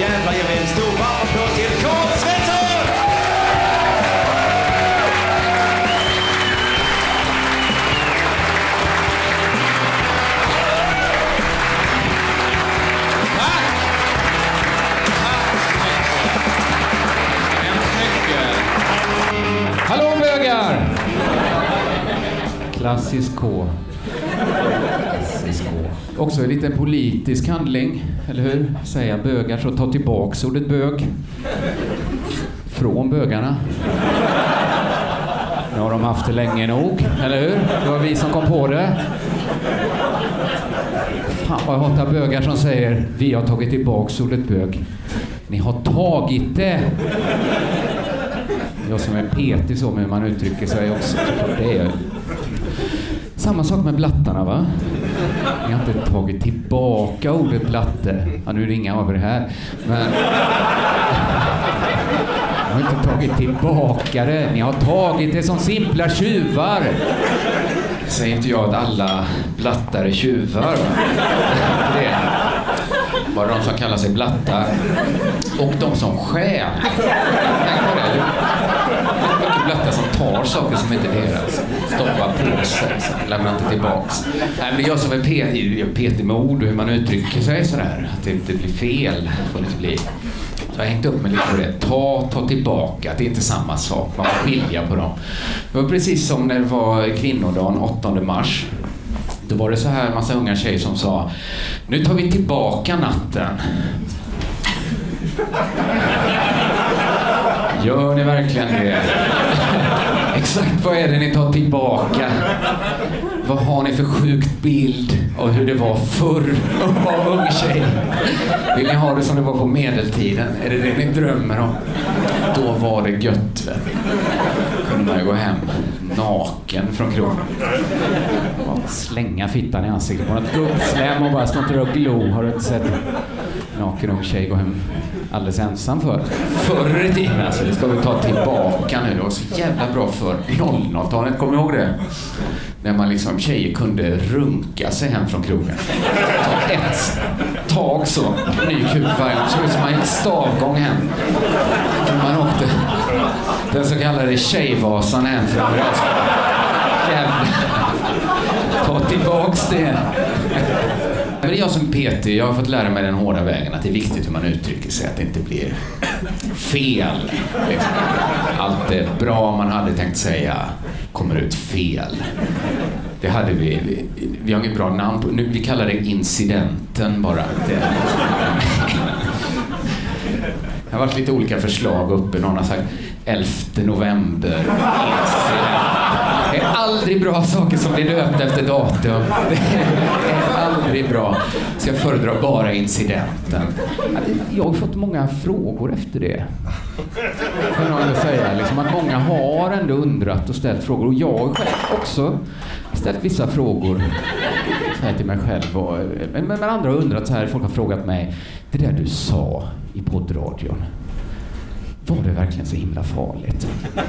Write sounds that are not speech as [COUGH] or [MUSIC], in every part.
jävla ger vi en stor varm applåd till Karl Svensson! Tack! Tack. Hallå bögar! Klassisk K. Klassisk K. Också en liten politisk handling, eller hur? Säga bögar så ta tillbaks ordet bög. Från bögarna. Nu har de haft det länge nog, eller hur? Det var vi som kom på det. Fan vad jag hatar bögar som säger vi har tagit tillbaks ordet bög. Ni har tagit det! Jag som är petig så med hur man uttrycker sig också. Det är samma sak med blattarna va? Ni har inte tagit tillbaka ordet blatte. Ja, nu är det inga av er här. Men... Ni har inte tagit tillbaka det. Ni har tagit det som simpla tjuvar. Säger inte jag att alla blattar är tjuvar. Det är bara de som kallar sig blattar. Och de som stjäl. Tänk som tar saker som inte är deras. Stoppar på sig, lämnar inte tillbaks. Nej, men det är jag som är petig med ord och hur man uttrycker sig sådär. Att det inte blir fel. Får det inte bli. Så jag har hängt upp mig lite på det. Ta, ta tillbaka. Det är inte samma sak. Man får skilja på dem. Det var precis som när det var kvinnodagen 8 mars. Då var det så här en massa unga tjejer som sa Nu tar vi tillbaka natten. Gör ni verkligen det? Exakt vad är det ni tar tillbaka? Vad har ni för sjukt bild av hur det var förr att vara ung tjej? Vill ni ha det som det var på medeltiden? Är det det ni drömmer om? Då var det gött. Väl? kunde man ju gå hem naken från krogen. Slänga fittan i ansiktet på något gubbslem och bara stå där och glo. Har du inte sett naken ung tjej gå hem alldeles ensam för? Förr i tiden alltså, det ska vi ta tillbaka nu. Det var så jävla bra för 00-talet, kommer ni ihåg det? När man liksom, tjejer kunde runka sig hem från krogen. Ta ett tag så, ny kuk varje gång. Såg ut som man gick stavgång hem. Man åkte den så kallade Tjejvasan hem från Jävlar. Ta tillbaks det. Är jag som PT, jag har fått lära mig den hårda vägen att det är viktigt hur man uttrycker sig, att det inte blir fel. Liksom. Allt det bra man hade tänkt säga kommer ut fel. Det hade vi. Vi, vi har inget bra namn på nu, Vi kallar det incidenten bara. Det, det har varit lite olika förslag uppe. Någon har sagt 11 november. Incident aldrig bra saker som blir döpta efter datum. Det är aldrig bra. Så jag föredrar bara incidenten. Jag har fått många frågor efter det. Kan jag säga. Liksom att många har ändå undrat och ställt frågor. Och jag har själv också ställt vissa frågor så här till mig själv. Och, men, men andra har undrat så här. Folk har frågat mig. Det där du sa i poddradion. Var det verkligen så himla farligt? [LAUGHS]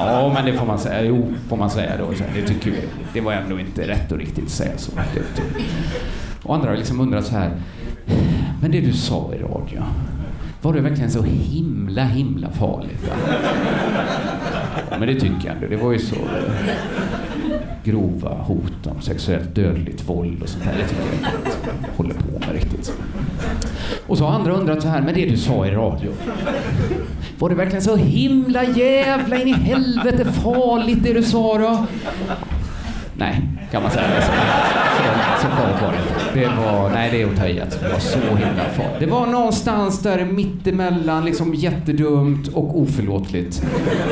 Ja, men det får man säga. Jo, får man säga då. Det tycker vi. Det var ändå inte rätt och riktigt att säga så. Och andra har liksom undrat så här. Men det du sa i radio. Var det verkligen så himla, himla farligt? Va? Ja, men det tycker jag ändå. Det var ju så grova hot om sexuellt dödligt våld och sånt där. Det tycker jag inte att jag håller på med riktigt. Och så har andra undrat så här, men det du sa i radio. Var det verkligen så himla jävla in i helvete farligt det du sa då? Nej, kan man säga. Så, farligt var det inte. Det var, nej det är att ta i alltså. Det var så himla farligt. Det var någonstans där mittemellan, liksom jättedumt och oförlåtligt.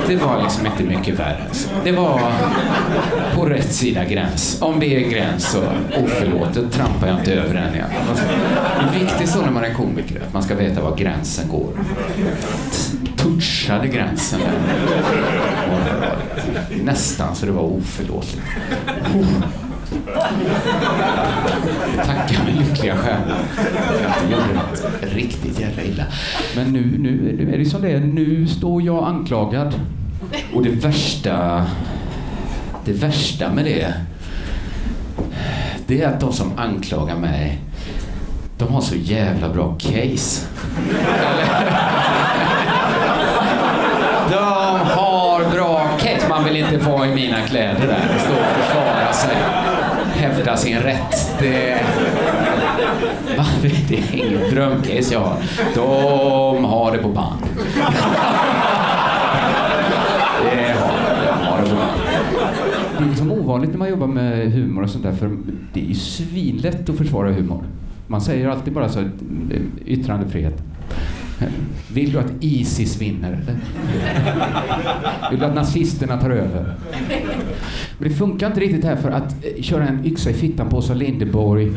Det var liksom inte mycket värre. Alltså. Det var på rätt sida gräns. Om det är en gräns så oförlåtet trampar jag inte över den igen. Det är viktigt så när man är komiker, att man ska veta var gränsen går. Touchade gränsen där. Nästan så det var oförlåtligt. Tacka min lyckliga stjärna för att jag gjorde något riktigt jävla illa. Men nu, nu, nu är det som det är. Nu står jag anklagad. Och det värsta, det värsta med det, det är att de som anklagar mig De har så jävla bra case. De har bra case. Man vill inte vara i mina kläder där. och Stå och försvara sig. Hävda sin rätt. Det, Va? det är inget drömcase jag har. De har det på band. Det har de. har det på band. Det är liksom ovanligt när man jobbar med humor och sånt där för det är ju svinlätt att försvara humor. Man säger alltid bara så, eh, yttrandefrihet. Vill du att Isis vinner? Eller? Vill du att nazisterna tar över? Men det funkar inte riktigt här för att eh, köra en yxa i fittan på Åsa Linderborg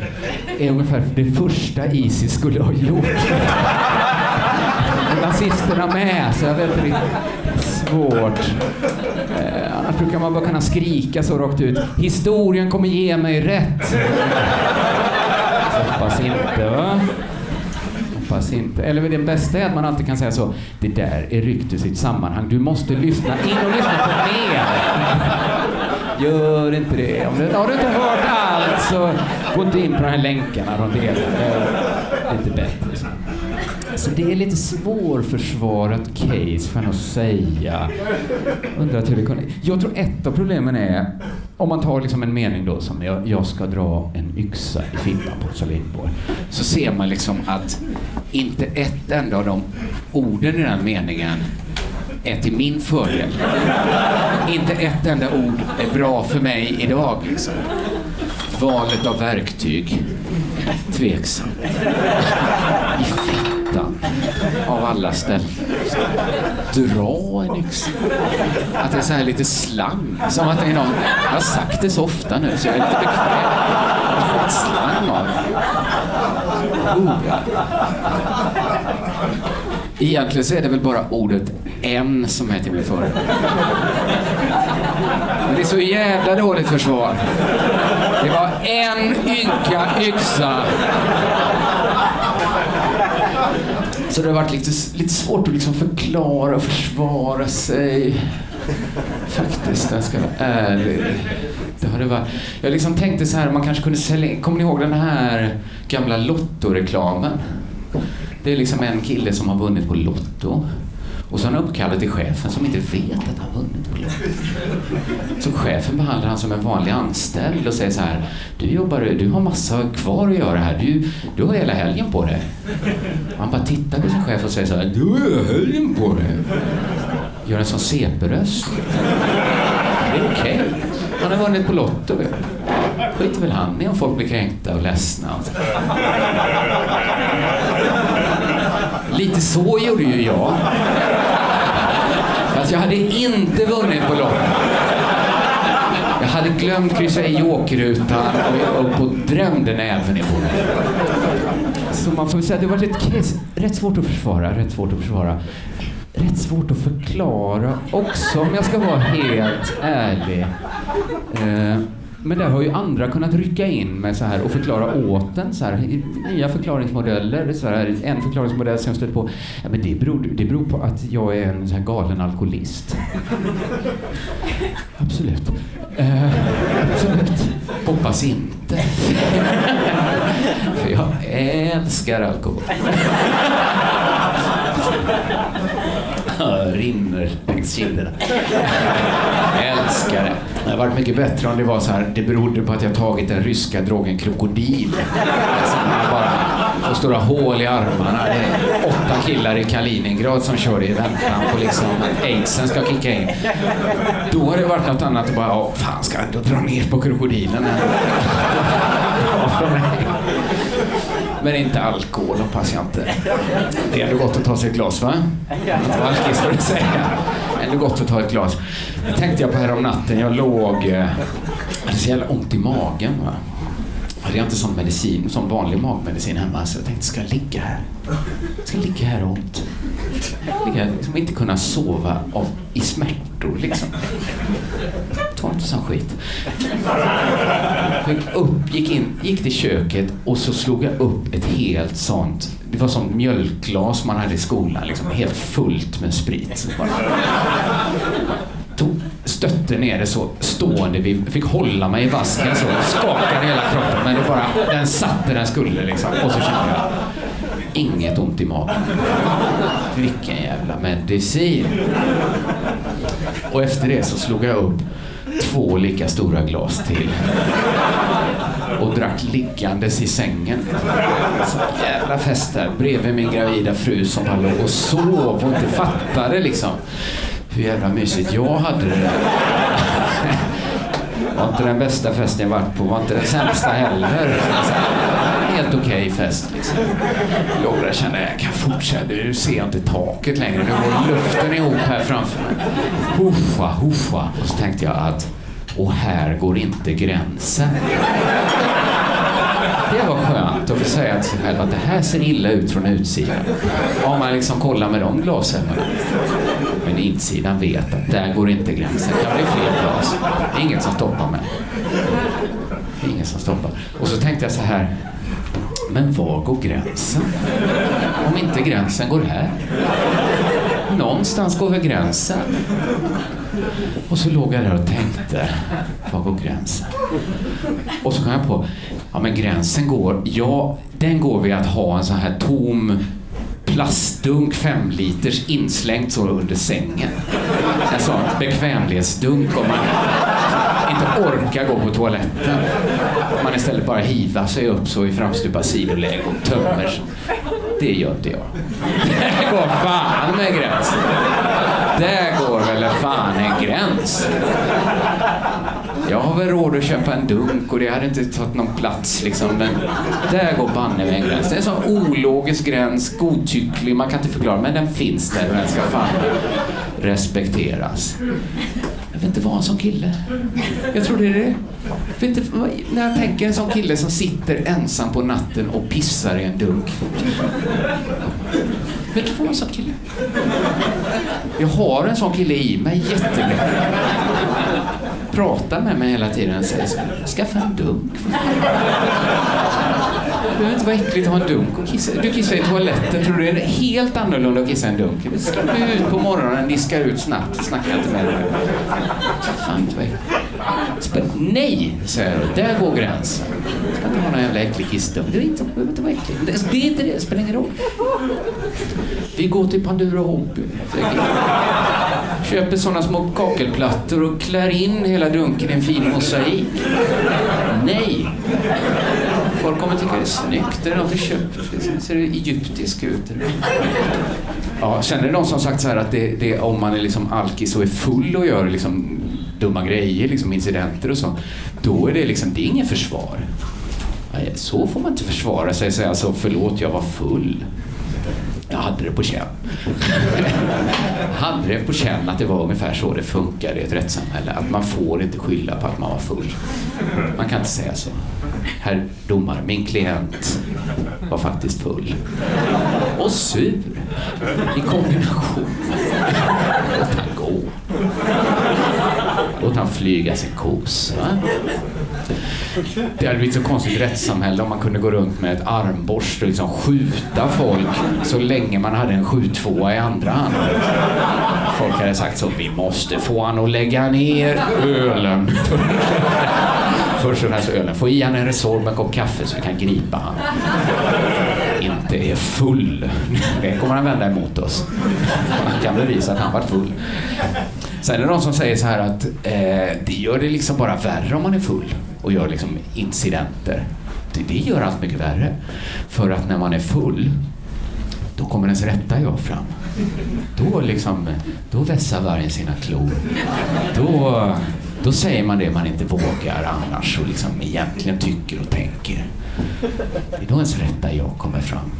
är ungefär det första Isis skulle ha gjort. Nazisterna med, så jag vet inte riktigt. Svårt. Eh, annars brukar man bara kunna skrika så rakt ut. Historien kommer ge mig rätt. Hoppas inte, va? Hoppas inte. Eller det bästa är att man alltid kan säga så. Det där är ryckt ur sitt sammanhang. Du måste lyssna in och lyssna på mer. Gör inte det. Om du, har du inte hört allt så gå inte in på de här länkarna de delar. Det är lite bättre. Så det är lite svårförsvarat case för att säga. Undrar hur det kunde... Jag tror ett av problemen är, om man tar liksom en mening då som jag, jag ska dra en yxa i fittan på Åsa Lindborg. Så ser man liksom att inte ett enda av de orden i den meningen är till min fördel. Inte ett enda ord är bra för mig idag. Liksom. Valet av verktyg, tveksamt. Av alla ställen. Dra en yxa. Att det är så här lite slang. Som att det är någon... Jag har sagt det så ofta nu så jag är lite bekväm. Slang av oh, ja. Egentligen så är det väl bara ordet en som är till för. Men det är så jävla dåligt försvar. Det var en ynka yxa. Så det har varit lite, lite svårt att liksom förklara och försvara sig. Faktiskt, jag ska vara ärlig. Det har det varit. Jag liksom tänkte så här, man kanske kunde sälja... Kommer ni ihåg den här gamla Lotto-reklamen? Det är liksom en kille som har vunnit på Lotto. Och så har han uppkallat till chefen som inte vet att han vunnit på Lotto. Så chefen behandlar han som en vanlig anställd och säger så här. Du jobbar, du har massa kvar att göra här. Du, du har hela helgen på dig. Och han bara tittar på sin chef och säger så här. Du har helgen på dig. Gör en sån CP-röst. Det är okej. Okay. Han har vunnit på Lotto. Skiter väl han i om folk blir kränkta och ledsna. Lite så gjorde ju jag. Jag hade inte vunnit på Lotto. Jag hade glömt kryssa i jokerrutan och, och, och drömde näven i bordet. Så man får väl säga att det var rätt, rätt svårt att försvara. Rätt svårt att försvara. Rätt svårt att förklara också om jag ska vara helt ärlig. Eh, men där har ju andra kunnat rycka in med så här och förklara åt en så här, nya förklaringsmodeller. Så här, en förklaringsmodell som jag stött på, ja, men det, beror, det beror på att jag är en så här galen alkoholist. [LAUGHS] absolut. Uh, absolut. Hoppas inte. För jag älskar alkohol. [LAUGHS] [LAUGHS] rinner längs kinderna. Älskar det. Det hade varit mycket bättre om det var så här, det berodde på att jag tagit den ryska drogen krokodil. Alltså, man bara får stora hål i armarna. Det är åtta killar i Kaliningrad som kör i väntan på liksom att aidsen ska kicka in. Då har det varit något annat att bara, fan ska jag ändå dra ner på krokodilen [LAUGHS] Men inte alkohol hoppas jag inte. [LAUGHS] Det är ändå gott att ta sig ett glas va? Alkis får du säga. Ändå gott att ta ett glas. Det tänkte jag på här om natten. Jag låg... Jag eh, hade så jävla ont i magen. Va? Jag hade inte sån medicin, sån vanlig magmedicin hemma så jag tänkte, ska jag ligga här? Ska jag ligga här och ont? Ligga, liksom inte kunna sova av, i smärtor liksom. Ta inte sån skit. Jag gick upp, gick in, gick till köket och så slog jag upp ett helt sånt, det var som mjölkglas man hade i skolan, liksom, helt fullt med sprit. Bara, tog, stötte ner det så stående. Vi fick hålla mig i vasken så. Skakade hela kroppen men det bara, den satt där den skulle liksom. Och så kände jag inget ont i magen. Vilken jävla medicin. Och efter det så slog jag upp två lika stora glas till. Och drack liggandes i sängen. Så jävla fest där bredvid min gravida fru som bara låg och sov och inte fattade liksom hur jävla mysigt jag hade det där. Var inte den bästa festen jag varit på, var inte den sämsta heller. Helt okej okay fest. Liksom. Laura kände jag kan fortsätta, nu ser jag inte taket längre. Nu går luften ihop här framför mig. Huffa, huffa. Och så tänkte jag att, och här går inte gränsen. Det var skönt att få säga till sig själv att det här ser illa ut från utsidan. Om man liksom kollar med de glasögonen. Men insidan vet att där går inte gränsen. Det kan bli fler glas. Det är inget som stoppar mig. Det är inget som stoppar. Och så tänkte jag så här. Men var går gränsen? Om inte gränsen går här? Någonstans går väl gränsen? Och så låg jag där och tänkte, var går gränsen? Och så kom jag på, ja men gränsen går, ja den går vid att ha en sån här tom plastdunk, fem liters inslängt så under sängen. En sån bekvämlighetsdunk om man inte orkar gå på toaletten. Man istället bara hivar sig upp så i framstupa sidoläge och tömmer sig. Det gör inte jag. Där går fan med gräns. Där går väl fan en gräns. Jag har väl råd att köpa en dunk och det hade inte tagit någon plats liksom. Men där går banne med en gräns. Det är en sån ologisk gräns, godtycklig, man kan inte förklara. Men den finns där och den ska fan respekteras. Jag vill inte vara en sån kille. Jag tror det är det. Jag inte, när jag tänker en sån kille som sitter ensam på natten och pissar i en dunk. Jag vill inte vara en sån kille. Jag har en sån kille i mig jättemycket. Pratar med mig hela tiden och säger skaffa en dunk. Det behöver inte vara äckligt att ha en dunk och kissa. Du kissar i toaletten. Tror du det är helt annorlunda att kissa i en dunk? Du ut på morgonen, diskar ut snabbt, snackar inte med dig. Fan, inte Nej, säger du. Där går gränsen. ska inte ha någon jävla äcklig kissdunk. Det behöver inte, inte vara äckligt. Det, det är inte det, det spelar ingen roll. Vi går till Pandura Hobby. Köper sådana små kakelplattor och klär in hela dunken i en fin mosaik. Nej. Folk kommer tycka det är snyggt. Det är något du köpt. Det ser egyptiskt ut. Ja, känner du någon som sagt så här att det, det, om man är liksom alkis och är full och gör liksom dumma grejer, liksom incidenter och sånt. då är det liksom, det är ingen försvar. Så får man inte försvara sig säga alltså, förlåt, jag var full. Jag hade det på känn. hade det på känn att det var ungefär så det funkar i ett rättssamhälle. Att man får inte skylla på att man var full. Man kan inte säga så. Herr domare, min klient var faktiskt full. Och sur. I kombination. Låt han gå. Låt han flyga sin kosa. Det hade blivit så konstigt rättssamhälle om man kunde gå runt med ett armborst och liksom skjuta folk så länge man hade en 7-2 i andra hand. Folk hade sagt så, vi måste få han att lägga ner ölen. Först och främst ölen. Få i han en Resorb med en kopp kaffe så vi kan gripa han. Inte är full. Det kommer han vända emot oss. Han kan bevisa att han var full. Sen är det någon som säger så här att eh, det gör det liksom bara värre om man är full och gör liksom incidenter. Det, det gör allt mycket värre. För att när man är full, då kommer ens rätta jag fram. Då, liksom, då vässar vargen sina klor. Då, då säger man det man inte vågar annars och liksom egentligen tycker och tänker. Det är då ens rätta jag kommer fram.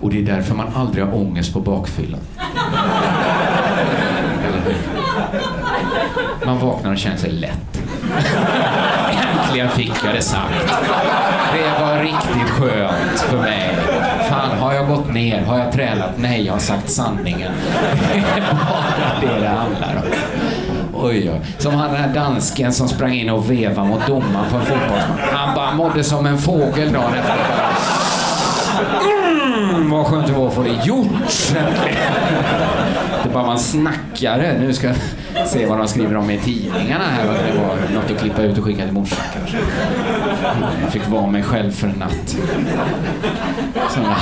Och det är därför man aldrig har ångest på bakfyllan. Man vaknar och känner sig lätt. Äntligen fick jag det sagt. Det var riktigt skönt för mig. Fan, har jag gått ner? Har jag tränat? Nej, jag har sagt sanningen. Det är bara det det handlar om. Oj, oj. Som han den här dansken som sprang in och vevade mot domaren på en fotbollsmatch. Han bara mådde som en fågel dagen efter. Mm, vad skönt det var att få det gjort. Det är bara man snackar det. Nu ska Se vad de skriver om i tidningarna här. vad Det var något att klippa ut och skicka till morsan kanske. Jag fick vara mig själv för en natt. Såna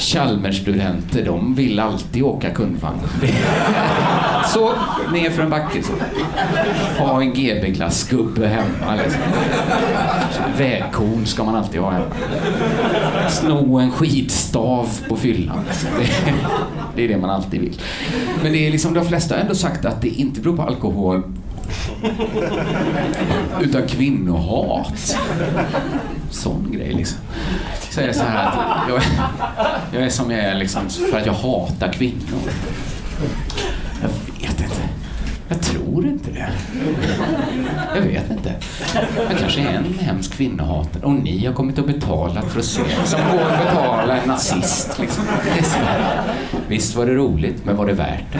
Chalmersstudenter, de vill alltid åka kundvagn. Så, ner för en backe så. Ha en GB-glassgubbe hemma liksom. Vägkorn ska man alltid ha hemma. Sno en skidstav på fyllan. Det, det är det man alltid vill. Men det är liksom, de flesta har ändå sagt att att det inte beror på alkohol utan kvinnohat. Sån grej liksom. Så är så här att jag, jag är som jag är liksom för att jag hatar kvinnor. Jag tror inte det. Jag vet inte. Jag kanske är en hemsk kvinnohatare. Och ni har kommit och betalat för att se. Som går att betala en nazist. Liksom. Visst var det roligt, men var det värt det?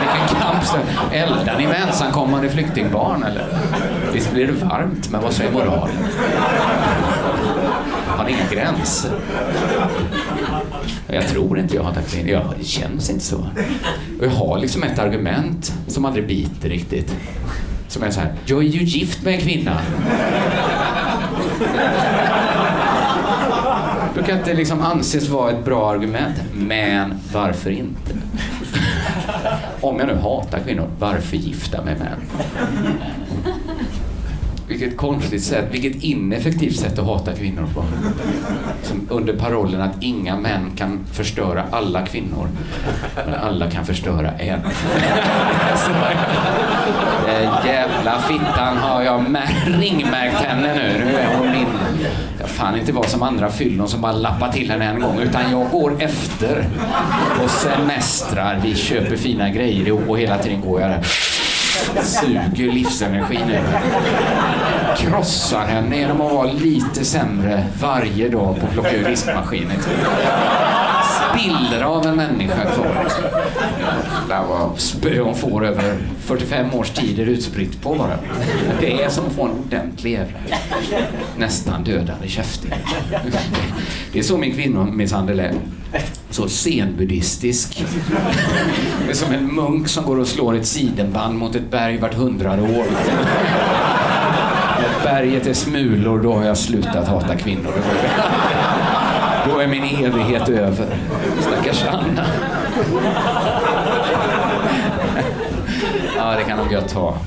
Vilken kamp. så- Eldar ni med ensamkommande flyktingbarn eller? Visst blir det varmt, men vad säger moralen? Har ni inga gränser? Jag tror inte jag har tagit in. Ja, det känns inte så. Och jag har liksom ett argument som aldrig biter riktigt. Som är så här. Jag är ju gift med en kvinna. brukar inte liksom anses vara ett bra argument. Men varför inte? Om jag nu hatar kvinnor, varför gifta mig med män? Vilket konstigt sätt, vilket ineffektivt sätt att hata kvinnor på. Som under parollen att inga män kan förstöra alla kvinnor, men alla kan förstöra en. Den jävla fittan har jag ringmärkt henne nu. Nu är hon min. Jag fan inte vara som andra fyllon som bara lappar till henne en gång, utan jag går efter Och semestrar. Vi köper fina grejer ihop och hela tiden går jag där suger livsenergi nu. Krossar henne genom att vara lite sämre varje dag på att plocka ur diskmaskinen. Spiller av en människa kvar. Det var spö hon får över 45 års tid är utspritt på bara. Det är som att få en ordentlig jävla nästan dödande käfting. Det är så min kvinnomisshandel är. Så zenbuddhistisk. Det är som en munk som går och slår ett sidenband mot ett berg vart hundrade år. När berget är smulor, då har jag slutat hata kvinnor. Då är min evighet över. Stackars Anna. Ja, det kan nog jag ta.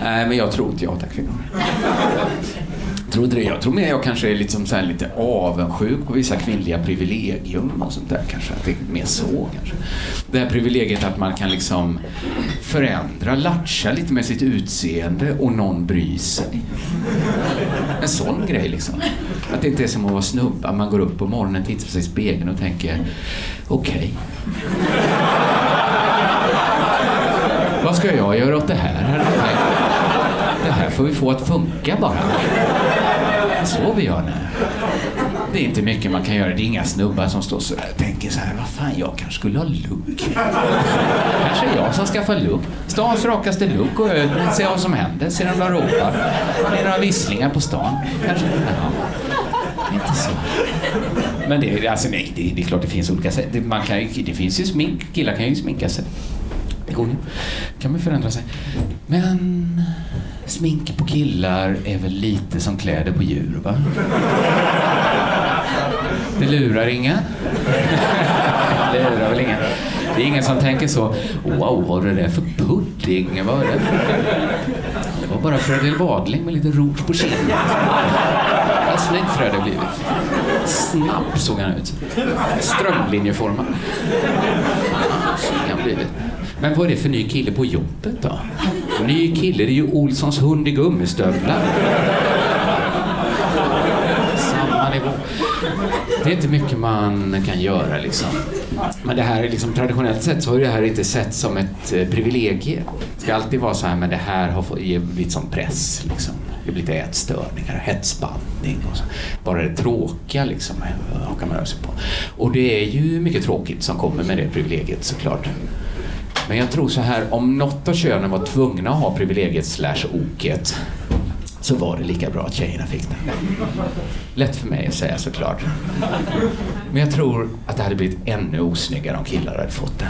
Nej, men jag tror inte jag hatar kvinnor. Jag tror det. Jag tror mer jag kanske är liksom så här lite avundsjuk på vissa kvinnliga privilegium och sånt där kanske. Att det är mer så kanske. Det här privilegiet att man kan liksom förändra, latcha lite med sitt utseende och någon bryr sig. En sån grej liksom. Att det inte är som att vara snubba. Man går upp på morgonen, tittar sig i spegeln och tänker okej. Vad ska jag göra åt det här? Det här får vi få att funka bara. Så vi gör nu. Det är inte mycket man kan göra. Det är inga snubbar som står så där och tänker så här, vad fan, jag kanske skulle ha lugg. Kanske är jag som skaffar lugg. Stans rakaste look och ölen, se vad som händer. Se om de ropar. Det är några visslingar på stan. Kanske. Ja. Inte så. Men det, alltså nej, det, det är klart det finns olika sätt. Det, man kan, det finns ju smink. Killar kan ju sminka sig. Det går ju. kan man förändra sig. Men smink på killar är väl lite som kläder på djur, va? Det lurar inga. Det lurar väl inga. Det är ingen som tänker så. Wow, vad är det där för pudding? Vad är det? Det var bara Fredrik Wadling med lite rouge på kinden. Vad snygg Fredrik blivit. Snabb såg han ut. Strömlinjeformad. Snygg han blivit. Men vad är det för ny kille på jobbet då? Ny kille, det är ju Olssons hund i gummistövlar. Samma nivå. Det är inte mycket man kan göra liksom. Men det här är liksom traditionellt sett så har det här inte sett som ett eh, privilegium. privilegie. Det ska alltid vara så här, men det här har blivit som press liksom. Det blir lite ätstörningar, hetsbandning och så. Bara det tråkiga liksom eh, hakar man röra sig på. Och det är ju mycket tråkigt som kommer med det privilegiet såklart. Men jag tror så här, om något av könen var tvungna att ha privilegiet slash oket så var det lika bra att tjejerna fick det. Lätt för mig att säga såklart. Men jag tror att det hade blivit ännu osnyggare om killar hade fått det.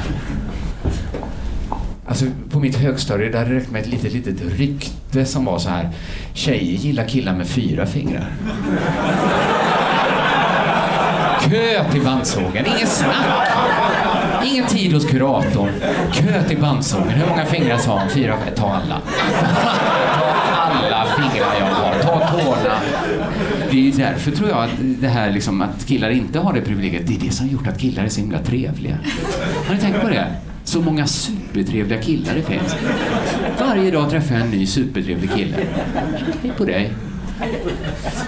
Alltså på mitt högstadie, där hade det räckt med ett litet, litet rykte som var så här. Tjejer gillar killar med fyra fingrar. Kö till bandsågen, inget snack. Ingen tid hos kuratorn. Kö till bandsången. Hur många fingrar sa han? Fyra? Ta alla. Ta alla fingrar jag har. Ta tårna. Det är därför tror jag att det här liksom att killar inte har det privilegiet, det är det som har gjort att killar är så himla trevliga. Har ni tänkt på det? Så många supertrevliga killar det finns. Varje dag träffar jag en ny supertrevlig kille. Hej på dig.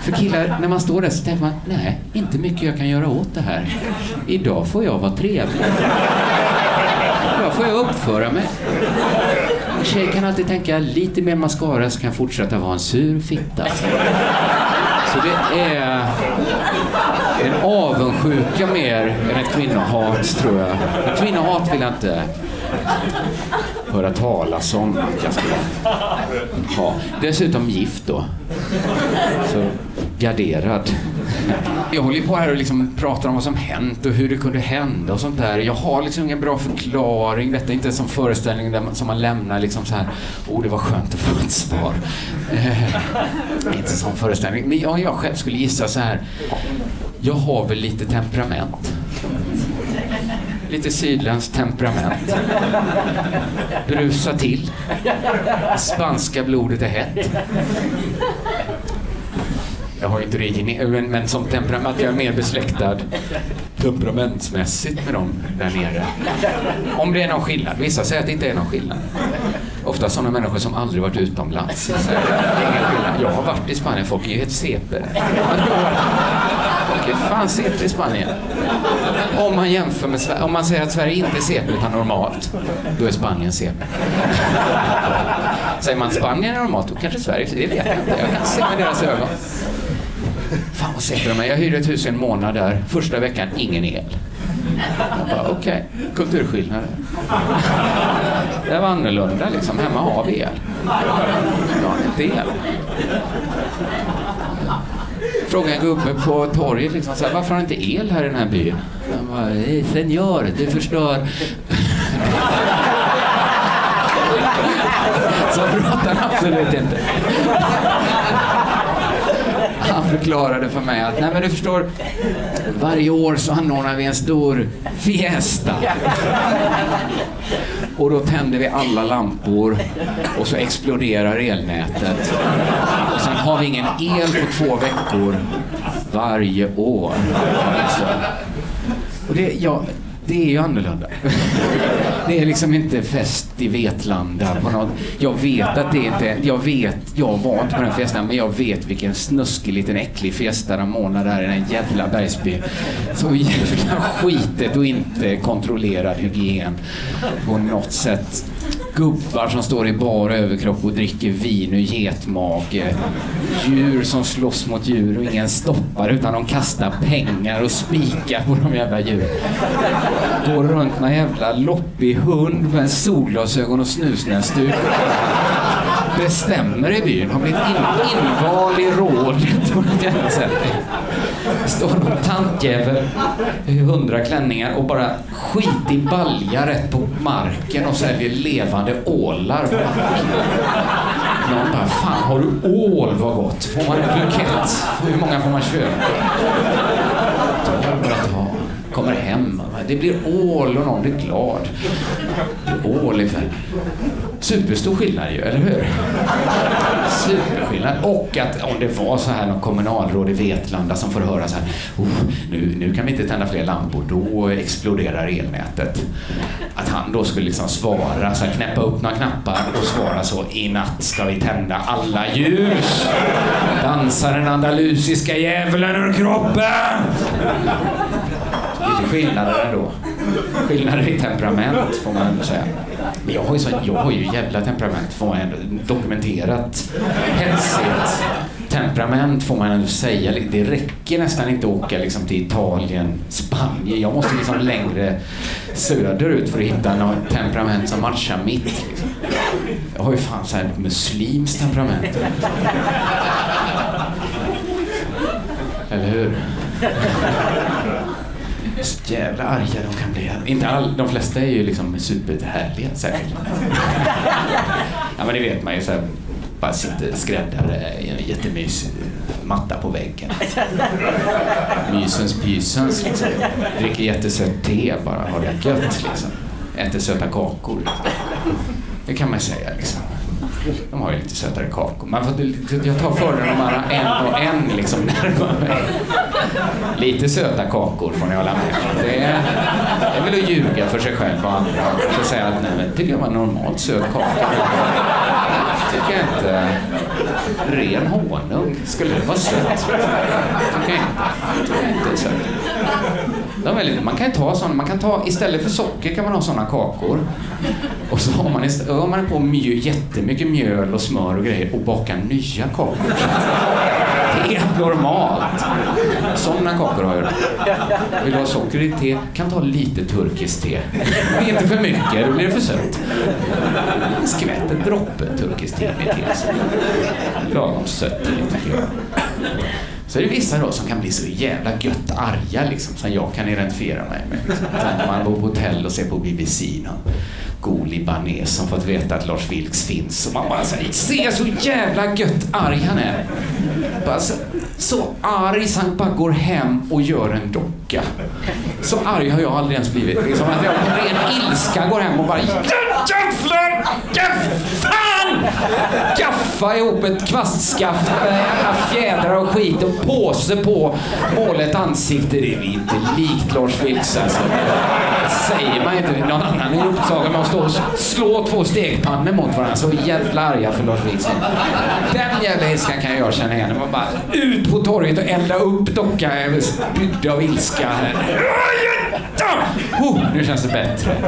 För killar, när man står där så tänker man, nej, inte mycket jag kan göra åt det här. Idag får jag vara trevlig. Idag får jag uppföra mig. En tjej kan alltid tänka, lite mer mascara så kan jag fortsätta vara en sur fitta. Så det är en avundsjuka mer än ett kvinnohat, tror jag. Men kvinnohat vill jag inte höra talas om. Jag ska ha. Dessutom gift då. Så garderad. Jag håller ju på här och liksom pratar om vad som hänt och hur det kunde hända och sånt där. Jag har liksom ingen bra förklaring. Detta är inte en sån föreställning där man, som man lämnar liksom så här. Oh, det var skönt att få ett svar. Eh, inte en sån föreställning. Men jag, jag själv skulle gissa så här. Jag har väl lite temperament. Lite sydländskt temperament. Brusa till. Spanska blodet är hett. Jag har ju inte det men, men som temperament, jag är mer besläktad temperamentsmässigt med dem där nere. Om det är någon skillnad. Vissa säger att det inte är någon skillnad. Ofta sådana människor som aldrig varit utomlands. Så, ingen skillnad. Jag har varit i Spanien, folk är ju helt CP. Folk är fan CP i Spanien. Om man jämför med Sverige, om man säger att Sverige inte är CP utan normalt, då är Spanien CP. Säger man Spanien är normalt, då kanske Sverige, det vet jag inte. Jag kan se med deras ögon. Fan vad CP de är. Jag hyrde ett hus i en månad där. Första veckan, ingen el. Okej, okay. Okej, kulturskillnader. Det var annorlunda liksom. Hemma har vi el. Jag har inte el. Frågade en gubbe på torget liksom, så här, varför har ni inte el här i den här byn? Han bara, hey, senor, du förstör. Så pratar han absolut inte. Förklarade för mig att, nej men du förstår, varje år så anordnar vi en stor fiesta. Och då tänder vi alla lampor och så exploderar elnätet. Och sen har vi ingen el på två veckor varje år. Alltså. Och det, ja, det är ju annorlunda. [LAUGHS] Det är liksom inte fest i Vetlanda på något. Jag vet att det inte Jag vet, jag var inte på den festen, men jag vet vilken snuskig liten äcklig fiesta de ordnar där i den jävla bergsbyn. Så jävla skitet och inte kontrollerad hygien på något sätt. Gubbar som står i bar överkropp och dricker vin ur getmage. Djur som slåss mot djur och ingen stoppar utan de kastar pengar och spikar på de jävla djuren. Går runt med en jävla loppig hund med solglasögon och snusnäsduk. Bestämmer i byn, har blivit in, invald i rådet på något jävla sätt. Står någon tantjävel i hundra klänningar och bara skit i balja rätt på marken och säljer levande ålar. Någon bara, fan har du ål vad gott? Får man en bukett? Hur många får man köpa? Kommer hem. Det blir ål och någon blir glad. Ål i färg. superstor skillnad ju, eller hur? Superskillnad. Och att om det var så här någon kommunalråd i Vetlanda som får höra så här, nu, nu kan vi inte tända fler lampor, då exploderar elnätet. Att han då skulle liksom svara, så här, knäppa upp några knappar och svara så, i natt ska vi tända alla ljus. Dansar den andalusiska djävulen ur kroppen. Skillnader ändå. Skillnader i temperament får man ändå säga. Men jag har ju, så, jag har ju jävla temperament får man ändå dokumenterat. Hetsigt temperament får man ändå säga. Det räcker nästan inte att åka liksom till Italien, Spanien. Jag måste liksom längre söderut för att hitta något temperament som matchar mitt. Liksom. Jag har ju fan så här muslimskt temperament. Eller hur? Så jävla arga de kan bli. Inte all, de flesta är ju liksom superhärliga säkert. [LAUGHS] Ja men det vet man ju. Så här, bara sitter skräddare i en jättemysig matta på väggen. Mysens pysens liksom. Dricker jättesött te bara, har det gött liksom. Äter söta kakor. Liksom. Det kan man säga liksom. De har ju lite sötare kakor. Man får, jag tar fördelarna en och en liksom närmare. Lite söta kakor får ni hålla med Det är, det är väl att ljuga för sig själv och andra. Och säga att nej, men tycker jag var normalt söt kaka. Tycker jag inte. Ren honung, skulle det vara sött? Tycker jag inte. Tycker jag inte är sött. De är man kan ta såna, man kan ta, istället för socker kan man ha sådana kakor. Och så har man, istället, har man på mjö, jättemycket mjöl och smör och grejer och bakar nya kakor. Helt normalt. Sådana kakor har jag. Vill du ha socker i te? Kan ta lite turkiskt te. Men inte för mycket, då blir det för sött. En skvätt, en droppe turkiskt te med te. Lagom sött tycker jag. Så är det vissa då som kan bli så jävla gött arga liksom, som jag kan identifiera mig med. Liksom. När man bor på hotell och ser på BBC någon god libanes som fått veta att Lars Vilks finns och man bara säger se så jävla gött arg han är. Bara så, så arg så han bara går hem och gör en docka. Så arg har jag aldrig ens blivit. Liksom att jag på ren ilska går hem och bara jävlar, fan! Knuffa ihop ett kvastskaft med fjädrar och skit och påse på, måla ett ansikte. Det är inte likt Lars Vilks alltså. säger man inte. Någon annan är upptagen med att stå och slå två stekpannor mot varandra. Så jävla arga för Lars Vilks. Den jävla ilskan kan jag känna igen. Man bara ut på torget och elda upp docka byggd av ilska. Oh, nu känns det bättre. [LAUGHS]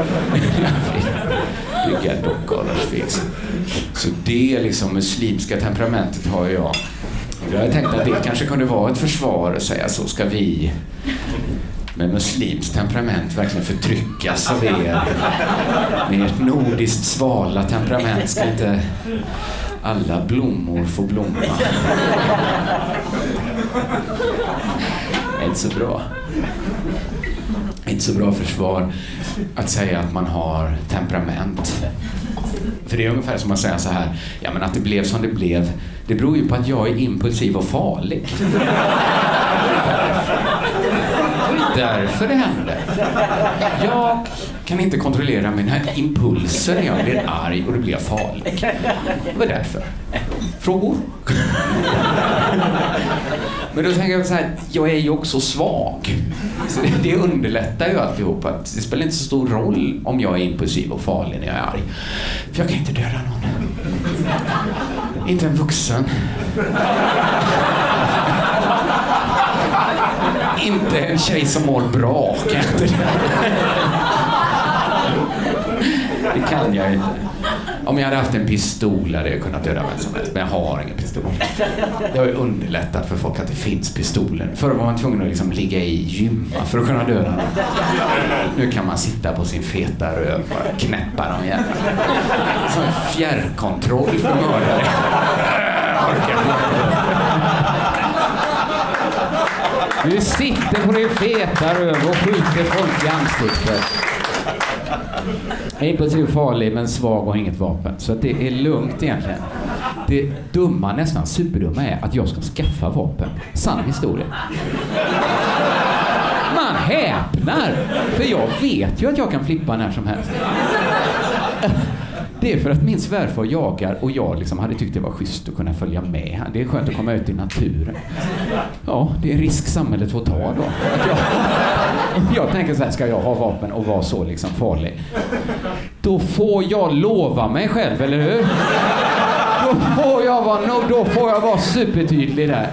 Bygga dockor, docka av Lars Vilks. Så det liksom muslimska temperamentet har jag. Jag hade tänkt att det kanske kunde vara ett försvar att säga så ska vi med muslimskt temperament verkligen förtryckas av er. Med ert nordiskt svala temperament ska inte alla blommor få blomma. Det är inte så bra. Det är inte så bra försvar att säga att man har temperament. För det är ungefär som att säga så här, ja men att det blev som det blev, det beror ju på att jag är impulsiv och farlig därför det hände. Jag kan inte kontrollera mina impulser när jag blir arg och då blir jag farlig. Det var därför. Frågor? Men då tänker jag så här, jag är ju också svag. Så det, det underlättar ju alltihop. Att det spelar inte så stor roll om jag är impulsiv och farlig när jag är arg. För jag kan inte döda någon. Inte en vuxen. Inte en tjej som mår bra, kan jag inte Det kan jag inte. Om jag hade haft en pistol hade jag kunnat döda vem som helst, men jag har ingen pistol. Det har ju underlättat för folk att det finns pistoler. Förr var man tvungen att liksom ligga i gymma för att kunna döda någon. Nu kan man sitta på sin feta röv och knäppa dem igen. Som fjärrkontroll för mördare. Du sitter på din feta röv och skjuter folk i ansiktet. Jag är impulsiv farlig men svag och har inget vapen. Så att det är lugnt egentligen. Det dumma, nästan superdumma är att jag ska skaffa vapen. Sann historia. Man häpnar! För jag vet ju att jag kan flippa när som helst. Det är för att min svärfar jagar och jag liksom hade tyckt det var schysst att kunna följa med. Det är skönt att komma ut i naturen. Ja, det är en risk samhället får ta då. Jag, jag tänker så här, ska jag ha vapen och vara så liksom farlig? Då får jag lova mig själv, eller hur? Då får jag vara, då får jag vara supertydlig där.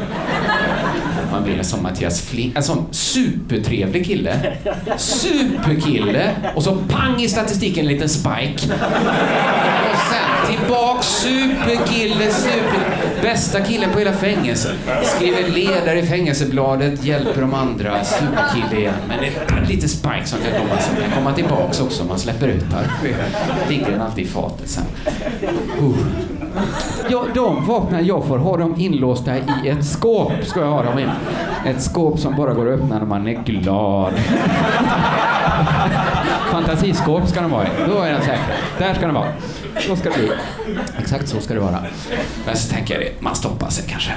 Man blir som Mattias Flink, en sån supertrevlig kille. Superkille! Och så pang i statistiken en liten spike. Och sen tillbaks, superkille, super... Bästa killen på hela fängelset. Skriver ledare i fängelsebladet, hjälper de andra, superkille igen. Men det är lite spike som kan komma, som kan komma tillbaks också om man släpper ut här. Ligger den alltid i fatet sen. Uh. Ja, de vaknar, jag får ha dem inlåsta i ett skåp. Ska jag ha dem in. Ett skåp som bara går att öppna när man är glad. Fantasiskåp ska de vara i. Då är den säker. Där ska den vara. Så ska det bli. Exakt så ska det vara. Men så tänker jag det, man stoppar sig kanske.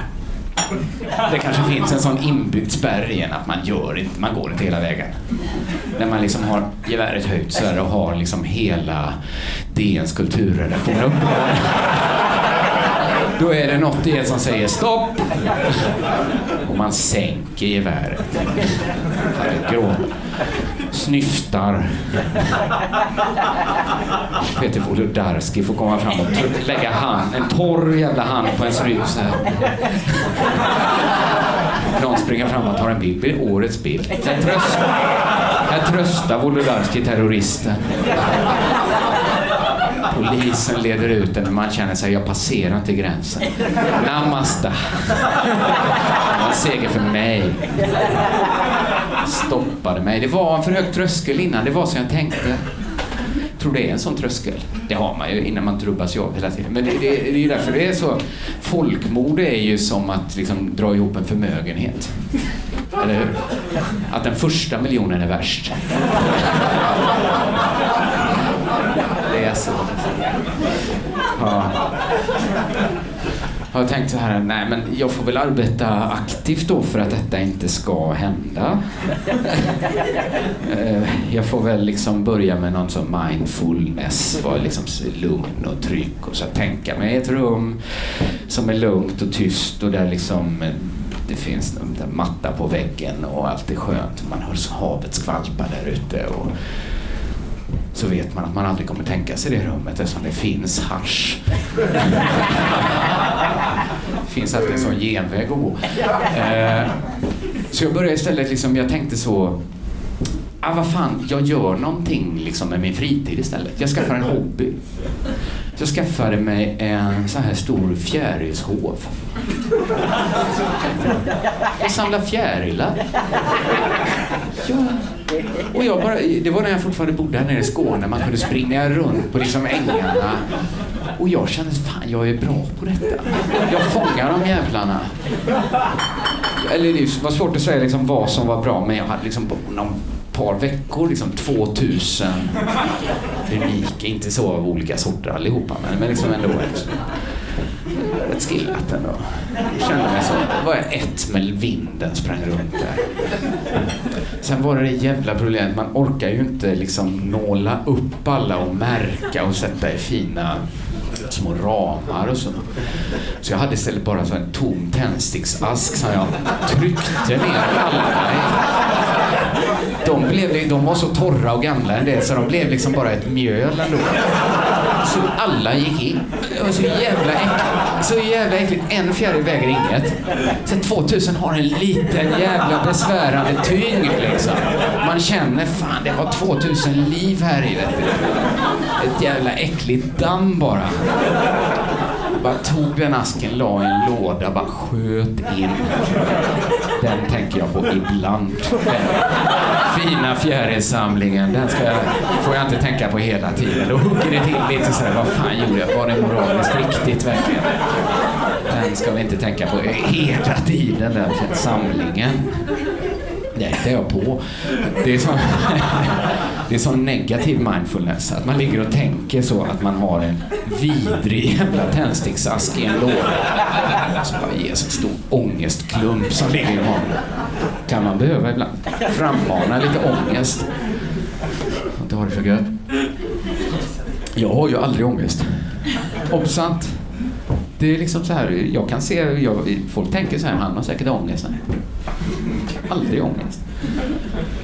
Det kanske finns en sån inbyggd spärr i en att man gör inte, man går inte hela vägen. När man liksom har geväret höjt så här och har liksom hela DNs kulturredaktion uppe. Då är det något i er som säger stopp. Och man sänker geväret. Gråter. Snyftar. Peter Wolodarski får komma fram och lägga hand, en torr jävla hand på ens rygg så här. Någon springer fram och tar en bild. blir årets bild. Här tröstar, här tröstar Wolodarski terroristen. Polisen leder ut en och man känner sig, jag passerar inte gränsen. Namasta. Det var en seger för mig. Stoppade mig. Det var en för hög tröskel innan, det var som jag tänkte. tror det är en sån tröskel. Det har man ju innan man trubbas av hela tiden. Men det, det, det är ju därför det är så. Folkmord är ju som att liksom dra ihop en förmögenhet. Eller hur? Att den första miljonen är värst. Så. Ja. Jag har tänkt så här, nej men jag får väl arbeta aktivt då för att detta inte ska hända. [LAUGHS] Eh, jag får väl liksom börja med någon sån mindfulness, vara liksom lugn och trygg och så tänka mig ett rum som är lugnt och tyst och där liksom eh, det finns en matta på väggen och allt är skönt. Man hör havet skvalpa där ute. Och så vet man att man aldrig kommer tänka sig det rummet eftersom det finns hasch. Det finns alltid en sån genväg att gå. Eh, så jag började istället, liksom, jag tänkte så, ah, vad fan, jag gör någonting liksom, med min fritid istället. Jag skaffar en hobby. Så jag skaffade mig en så här stor fjärilshov. Jag samlar fjärilar. Ja. Och jag bara, det var när jag fortfarande bodde här nere i Skåne. Man kunde springa runt på liksom ängarna. Och jag kände, fan jag är bra på detta. Jag fångar de jävlarna. Eller det var svårt att säga liksom vad som var bra, men jag hade liksom på någon par veckor, liksom 2000 unika, inte så av olika sorter allihopa, men, men liksom ändå Liksom ett skillat ändå. Jag kände mig så, var jag ett med vinden sprang runt där. Sen var det det jävla problemet, man orkar ju inte liksom nåla upp alla och märka och sätta i fina små ramar och så. Så jag hade istället bara så en tom tändsticksask som jag tryckte ner alla i. De, blev, de var så torra och gamla än det så de blev liksom bara ett mjöl ändå. Så alla gick in. Det var så jävla äckligt. Så jävla äckligt. En fjäril väger inget. Sen 2000 har en liten jävla besvärande tyngd liksom. Man känner fan det var 2000 liv här i vet du. Ett jävla äckligt damm bara. Bara tog den asken, la i en låda, bara sköt in. Den tänker jag på ibland. Den fina fjärilsamlingen, den ska jag, får jag inte tänka på hela tiden. Då hugger det till lite sådär, vad fan gjorde jag? Var det moraliskt riktigt verkligen? Den ska vi inte tänka på hela tiden, den samlingen. Det är jag på. Det är sån, [LAUGHS] det är sån negativ mindfulness. Att man ligger och tänker så att man har en vidrig jävla tändsticksask i en låda. Som bara ges en stor ångestklump som ligger i magen. Kan man behöva ibland. Frammana lite ångest. Inte har det för gött. Jag har ju aldrig ångest. Obsant. Det är liksom så här, jag kan se, jag, folk tänker så här, han har säkert ångest. Aldrig ångest.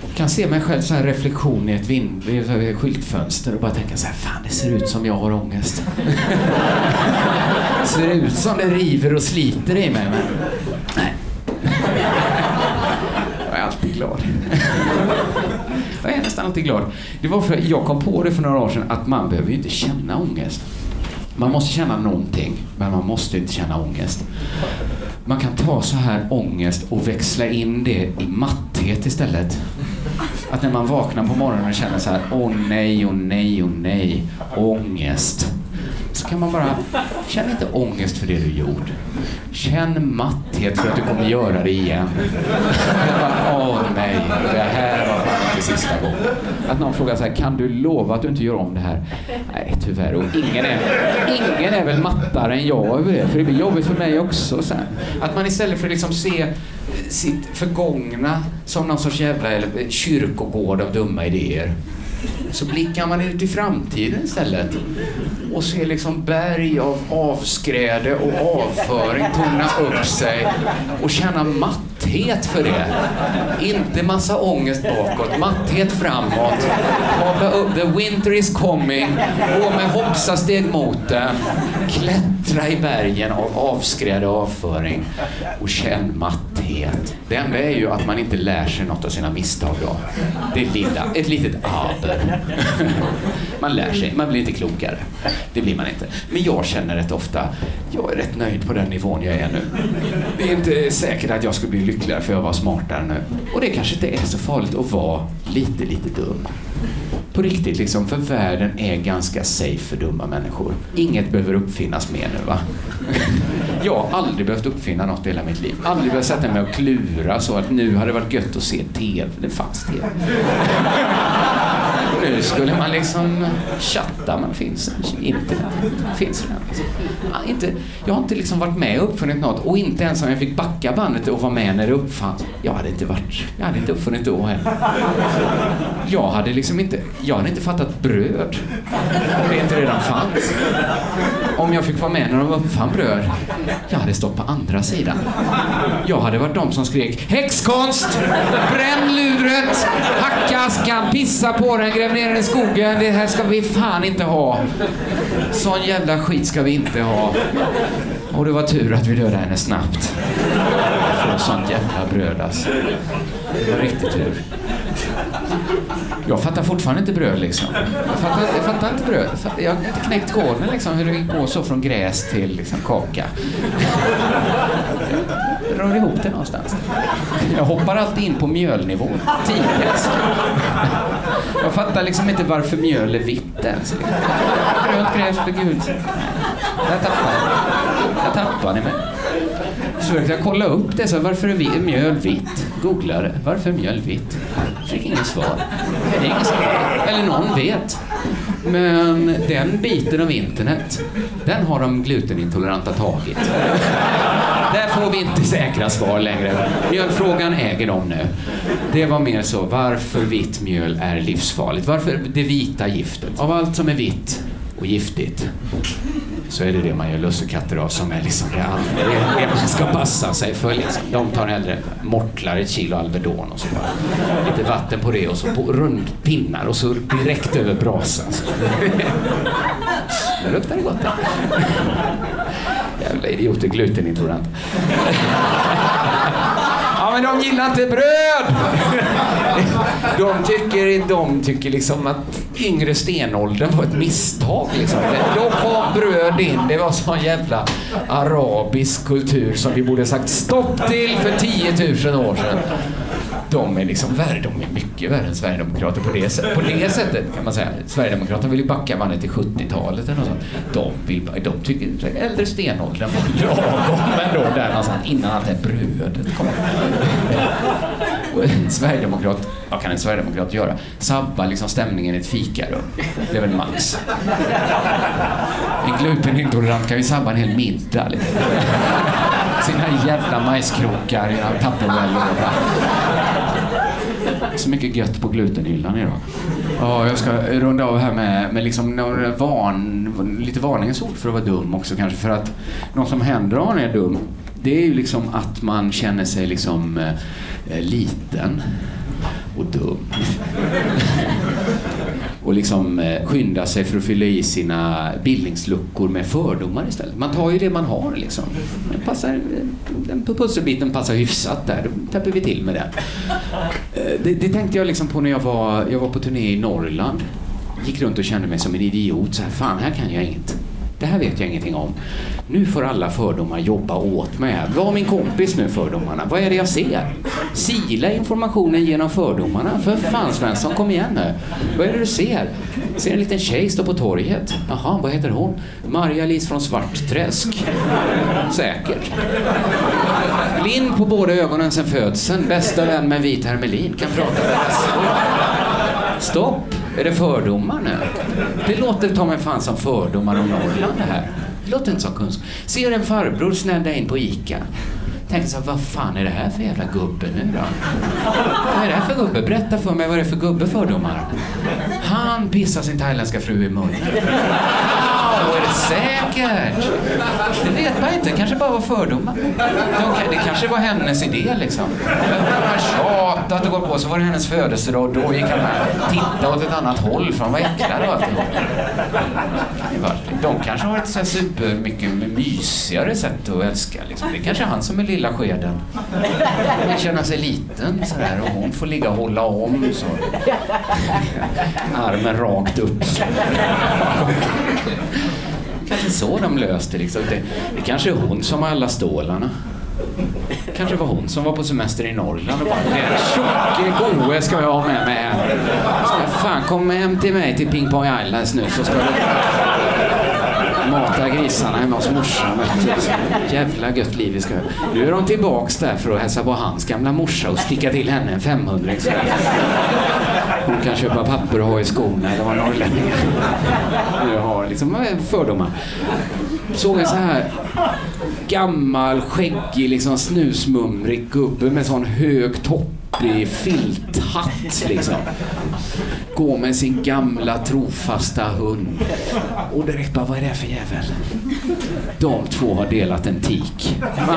Jag kan se mig själv som en reflektion i ett vind, i ett skyltfönster och bara tänka så här, fan det ser ut som jag har ångest. det [LAUGHS] ser ut som det river och sliter i mig, men nej. Jag är alltid glad. [LAUGHS] Jag är nästan alltid glad. Det var för att jag kom på det för några år sedan att man behöver ju inte känna ångest. Man måste känna någonting, men man måste inte känna ångest. Man kan ta så här ångest och växla in det i matthet istället. Att när man vaknar på morgonen och känner så här, åh nej, åh nej, åh nej, ångest så kan man bara, känn inte ångest för det du gjort. Känn matthet för att du kommer göra det igen. Åh nej, det här var fan inte sista gången. Att någon frågar så här, kan du lova att du inte gör om det här? Nej, tyvärr. Och ingen är, ingen är väl mattare än jag över det, för det blir jobbigt för mig också sen. Att man istället för att liksom se sitt förgångna som någon sorts jävla eller, kyrkogård av dumma idéer så blickar man ut i framtiden istället och ser liksom berg av avskräde och avföring torna upp sig och känna matthet för det. Inte massa ångest bakåt, matthet framåt. Kavla upp, the winter is coming, gå med hoppsasteg mot det. Klättra i bergen av avskräde och avföring och känn matthet. Det enda är ju att man inte lär sig något av sina misstag då. Det lilla, ett litet aber. [LAUGHS] Man lär sig, man blir inte klokare. Det blir man inte. Men jag känner rätt ofta, jag är rätt nöjd på den nivån jag är nu. Det är inte säkert att jag skulle bli lyckligare för jag var smartare nu. Och det kanske inte är så farligt att vara lite, lite dum. På riktigt, liksom, för världen är ganska safe för dumma människor. Inget behöver uppfinnas mer nu, va? [LAUGHS] Jag har aldrig behövt uppfinna något i hela mitt liv. Aldrig behövt sätta mig och klura så att nu hade det varit gött att se TV. Det fanns TV. Nu skulle man liksom chatta, men finns internet? Finns det? Inte, jag har inte liksom varit med och uppfunnit något och inte ens om jag fick backa bandet och vara med när det uppfanns. Jag hade inte varit, jag hade inte uppfunnit då heller. Jag hade liksom inte, jag hade inte fattat bröd om det inte redan fanns. Om jag fick vara med när de uppfann bröd, jag hade stått på andra sidan. Jag hade varit de som skrek häxkonst, bränn luret, hacka askan, pissa på den, gräv ner den i skogen. Det här ska vi fan inte ha. Sån jävla skit ska vi inte ha. Ja, Och det var tur att vi dödade henne snabbt. Få sånt jävla bröd alltså. Det var riktigt tur. Jag fattar fortfarande inte bröd liksom. Jag fattar, jag fattar inte bröd. Jag har inte knäckt koden liksom hur det går så från gräs till liksom kaka drar ihop det någonstans. Jag hoppar alltid in på mjölnivå. Tidigast. Jag fattar liksom inte varför mjöl är vitt ens. Grönt gräs för gult. Där tappade jag. Där tappade ni mig. Så försökte jag kolla upp det. Så varför är mjöl vitt? Googlade. Varför är mjöl vitt? Fick inget svar. Det är inget svar. Eller någon vet. Men den biten av internet, den har de glutenintoleranta tagit. Där får vi inte säkra svar längre. Mjölfrågan äger de nu. Det var mer så, varför vitt mjöl är livsfarligt. Varför det vita giftet. Av allt som är vitt och giftigt så är det det man gör lussekatter av som är liksom det, det, det man ska passa sig för. Liksom. De tar hellre mortlar ett kilo Alvedon och så bara lite vatten på det och så på rundpinnar och så direkt över brasan. Det [LAUGHS] luktar det gott. Jävla idioter, glutenintolerant. Ja, men de gillar inte bröd! De tycker, de tycker liksom att yngre stenåldern var ett misstag. Liksom. Då kom bröd in. Det var sån jävla arabisk kultur som vi borde sagt stopp till för 10 000 år sedan. De är liksom värre, de är mycket värre än Sverigedemokrater på det, på det sättet kan man säga. Sverigedemokraterna vill ju backa bandet till 70-talet eller något sånt. De, vill, de tycker äldre stenåldern var lagom ändå där någonstans innan allt det här brödet kom. Sverigedemokrat, vad kan en sverigedemokrat göra? Sabba liksom stämningen i ett fikarum. Det är väl max. En glutenintolerant kan ju sabba en hel middag. Liksom. Sina jävla majskrokar i Tupperware så mycket gött på glutenhyllan idag. Ja, jag ska runda av här med, med liksom några van, lite varningens ord för att vara dum också kanske. För att något som händer om man är dum, det är ju liksom att man känner sig liksom eh, eh liten och dum. [LAUGHS] och liksom eh, skynda sig för att fylla i sina bildningsluckor med fördomar istället. Man tar ju det man har liksom. Eh, den, passar, den pusselbiten passar hyfsat där, då täpper vi till med den. Eh, det, det tänkte jag liksom på när jag var, jag var på turné i Norrland. Gick runt och kände mig som en idiot. Så här, fan, här kan jag inget. Det här vet jag ingenting om. Nu får alla fördomar jobba åt mig här. Vad har min kompis nu fördomarna? Vad är det jag ser? Sila informationen genom fördomarna. För fan Svensson, kom igen nu. Vad är det du ser? Ser en liten tjej stå på torget. Jaha, vad heter hon? Marja-Lis från Svartträsk. Säkert. Blind på båda ögonen sen födseln. Bästa vän med vit hermelin. Kan prata med Stopp! Är det fördomar nu? Det låter ta mig fan som fördomar om Norrland det här. Det låter inte som kunskap. Ser en farbror snedda in på ICA. Tänker så här, vad fan är det här för jävla gubbe nu då? Vad är det här för gubbe? Berätta för mig vad det är för gubbe fördomar. Han pissar sin thailändska fru i munnen. Då är det säkert? Det vet man inte. kanske bara var fördomar. De, det kanske var hennes idé liksom. Hon har tjatat och gått på, så var det hennes födelsedag och då gick han med. Titta åt ett annat håll för han var äcklad och alltihop. De kanske har ett så super mycket mysigare sätt att älska. Liksom. Det är kanske han som är lilla skeden. Vill känner sig liten sådär och hon får ligga och hålla om så. Armen rakt upp. Kanske så de löste liksom. Det, det kanske är hon som har alla stålarna. Kanske var hon som var på semester i Norrland och bara den tjocke goe ska jag ha med mig hem. Ska fan kom hem till mig till Ping Pong Islands nu så ska du mata grisarna hemma hos morsan. Jävla gött liv vi ska ha. Nu är de tillbaks där för att hälsa på hans gamla morsa och sticka till henne en 500 hon kan köpa papper och ha i skorna eller vad norrlänningar nu har liksom fördomar. Såg en så här gammal, skäggig, liksom snusmumrig gubbe med sån hög toppig filthatt liksom. Gå med sin gamla trofasta hund. Och direkt bara, vad är det för jävel? De två har delat en tik. Man, [LAUGHS]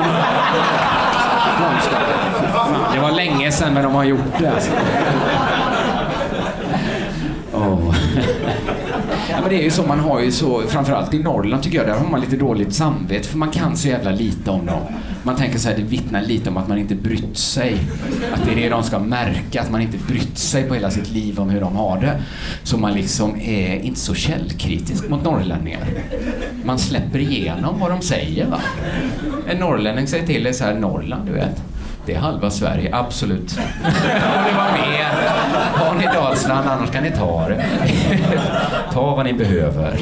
de ska, det var länge sedan men de har gjort det alltså. [LAUGHS] Ja, men det är ju så, man har ju så, framförallt i Norrland tycker jag, där har man lite dåligt samvete för man kan så jävla lite om dem. Man tänker så här, det vittnar lite om att man inte brytt sig. Att det är det de ska märka, att man inte brytt sig på hela sitt liv om hur de har det. Så man liksom är inte så källkritisk mot norrlänningar. Man släpper igenom vad de säger va. En norrlänning säger till dig så här, Norrland du vet. Det är halva Sverige, absolut. Om ni var med. Har ni Dalsland, annars kan ni ta det. ta vad ni behöver.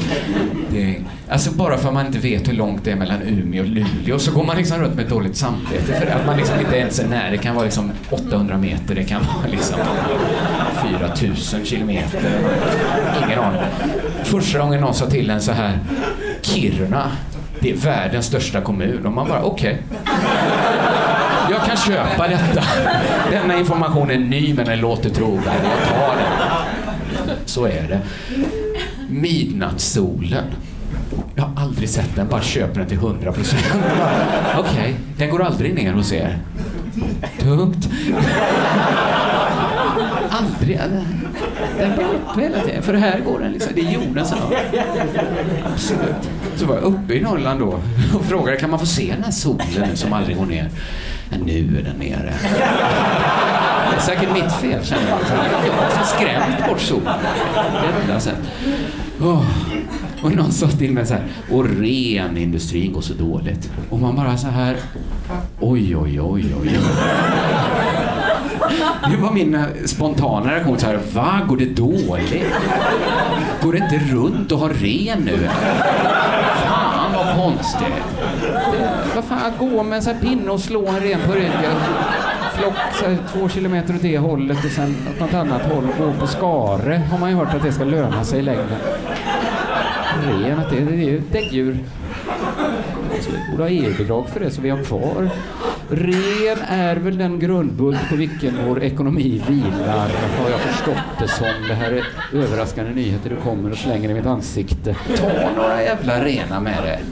Det, alltså bara för att man inte vet hur långt det är mellan Umeå och Luleå så går man liksom runt med dåligt samvete för att man liksom inte ens är nära. Det kan vara liksom 800 meter, det kan vara liksom 4000 kilometer. Ingen aning. Första gången någon sa till en så här, Kiruna, det är världens största kommun. Och man bara, okej. Okay. Jag kan köpa detta. Denna information är ny men den låter trovärdig. Jag tar den. Så är det. Midnattssolen. Jag har aldrig sett den, bara köper den till 100 procent. Okej, okay. den går aldrig ner hos er. Tungt. Aldrig. Den var uppe hela tiden. För här går den liksom. Det är jorden som Absolut. Så var jag uppe i Norrland då och frågade kan man få se den här solen som aldrig går ner. Men nu är den nere. Det är säkert mitt fel känner jag. Jag har skrämt bort solen. Det är det sen. Oh. Och någon sa till mig så här, och renindustrin går så dåligt. Och man bara så här, oj, oj, oj, oj. Det var min eh, spontana reaktion så här, va, går det dåligt? Går det inte runt och ha ren nu? Fan konstigt. Vad fan, att gå med en sån här pinne och slå en ren på ryggen. Flock så här, två kilometer åt det hållet och sen åt något annat håll. Gå på skare har man ju hört att det ska löna sig i längden. Ren, att det, det är ju ett däggdjur. Vi borde ha EU-bidrag för det så vi har kvar. Ren är väl den grundbult på vilken vår ekonomi vilar, har jag förstått det som. Det här är överraskande nyheter du kommer och slänger i mitt ansikte. Ta några jävla rena med dig.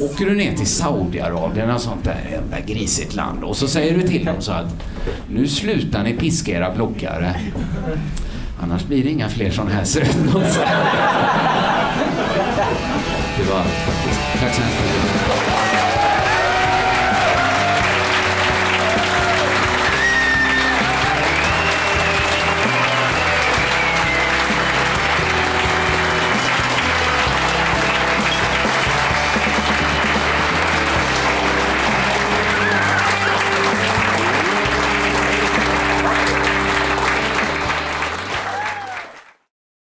Åker du ner till Saudiarabien och sånt där jävla grisigt land och så säger du till dem så att nu slutar ni piska era bloggare. Annars blir det inga fler sådana här sötnosar. Det var faktiskt. Tack så hemskt mycket.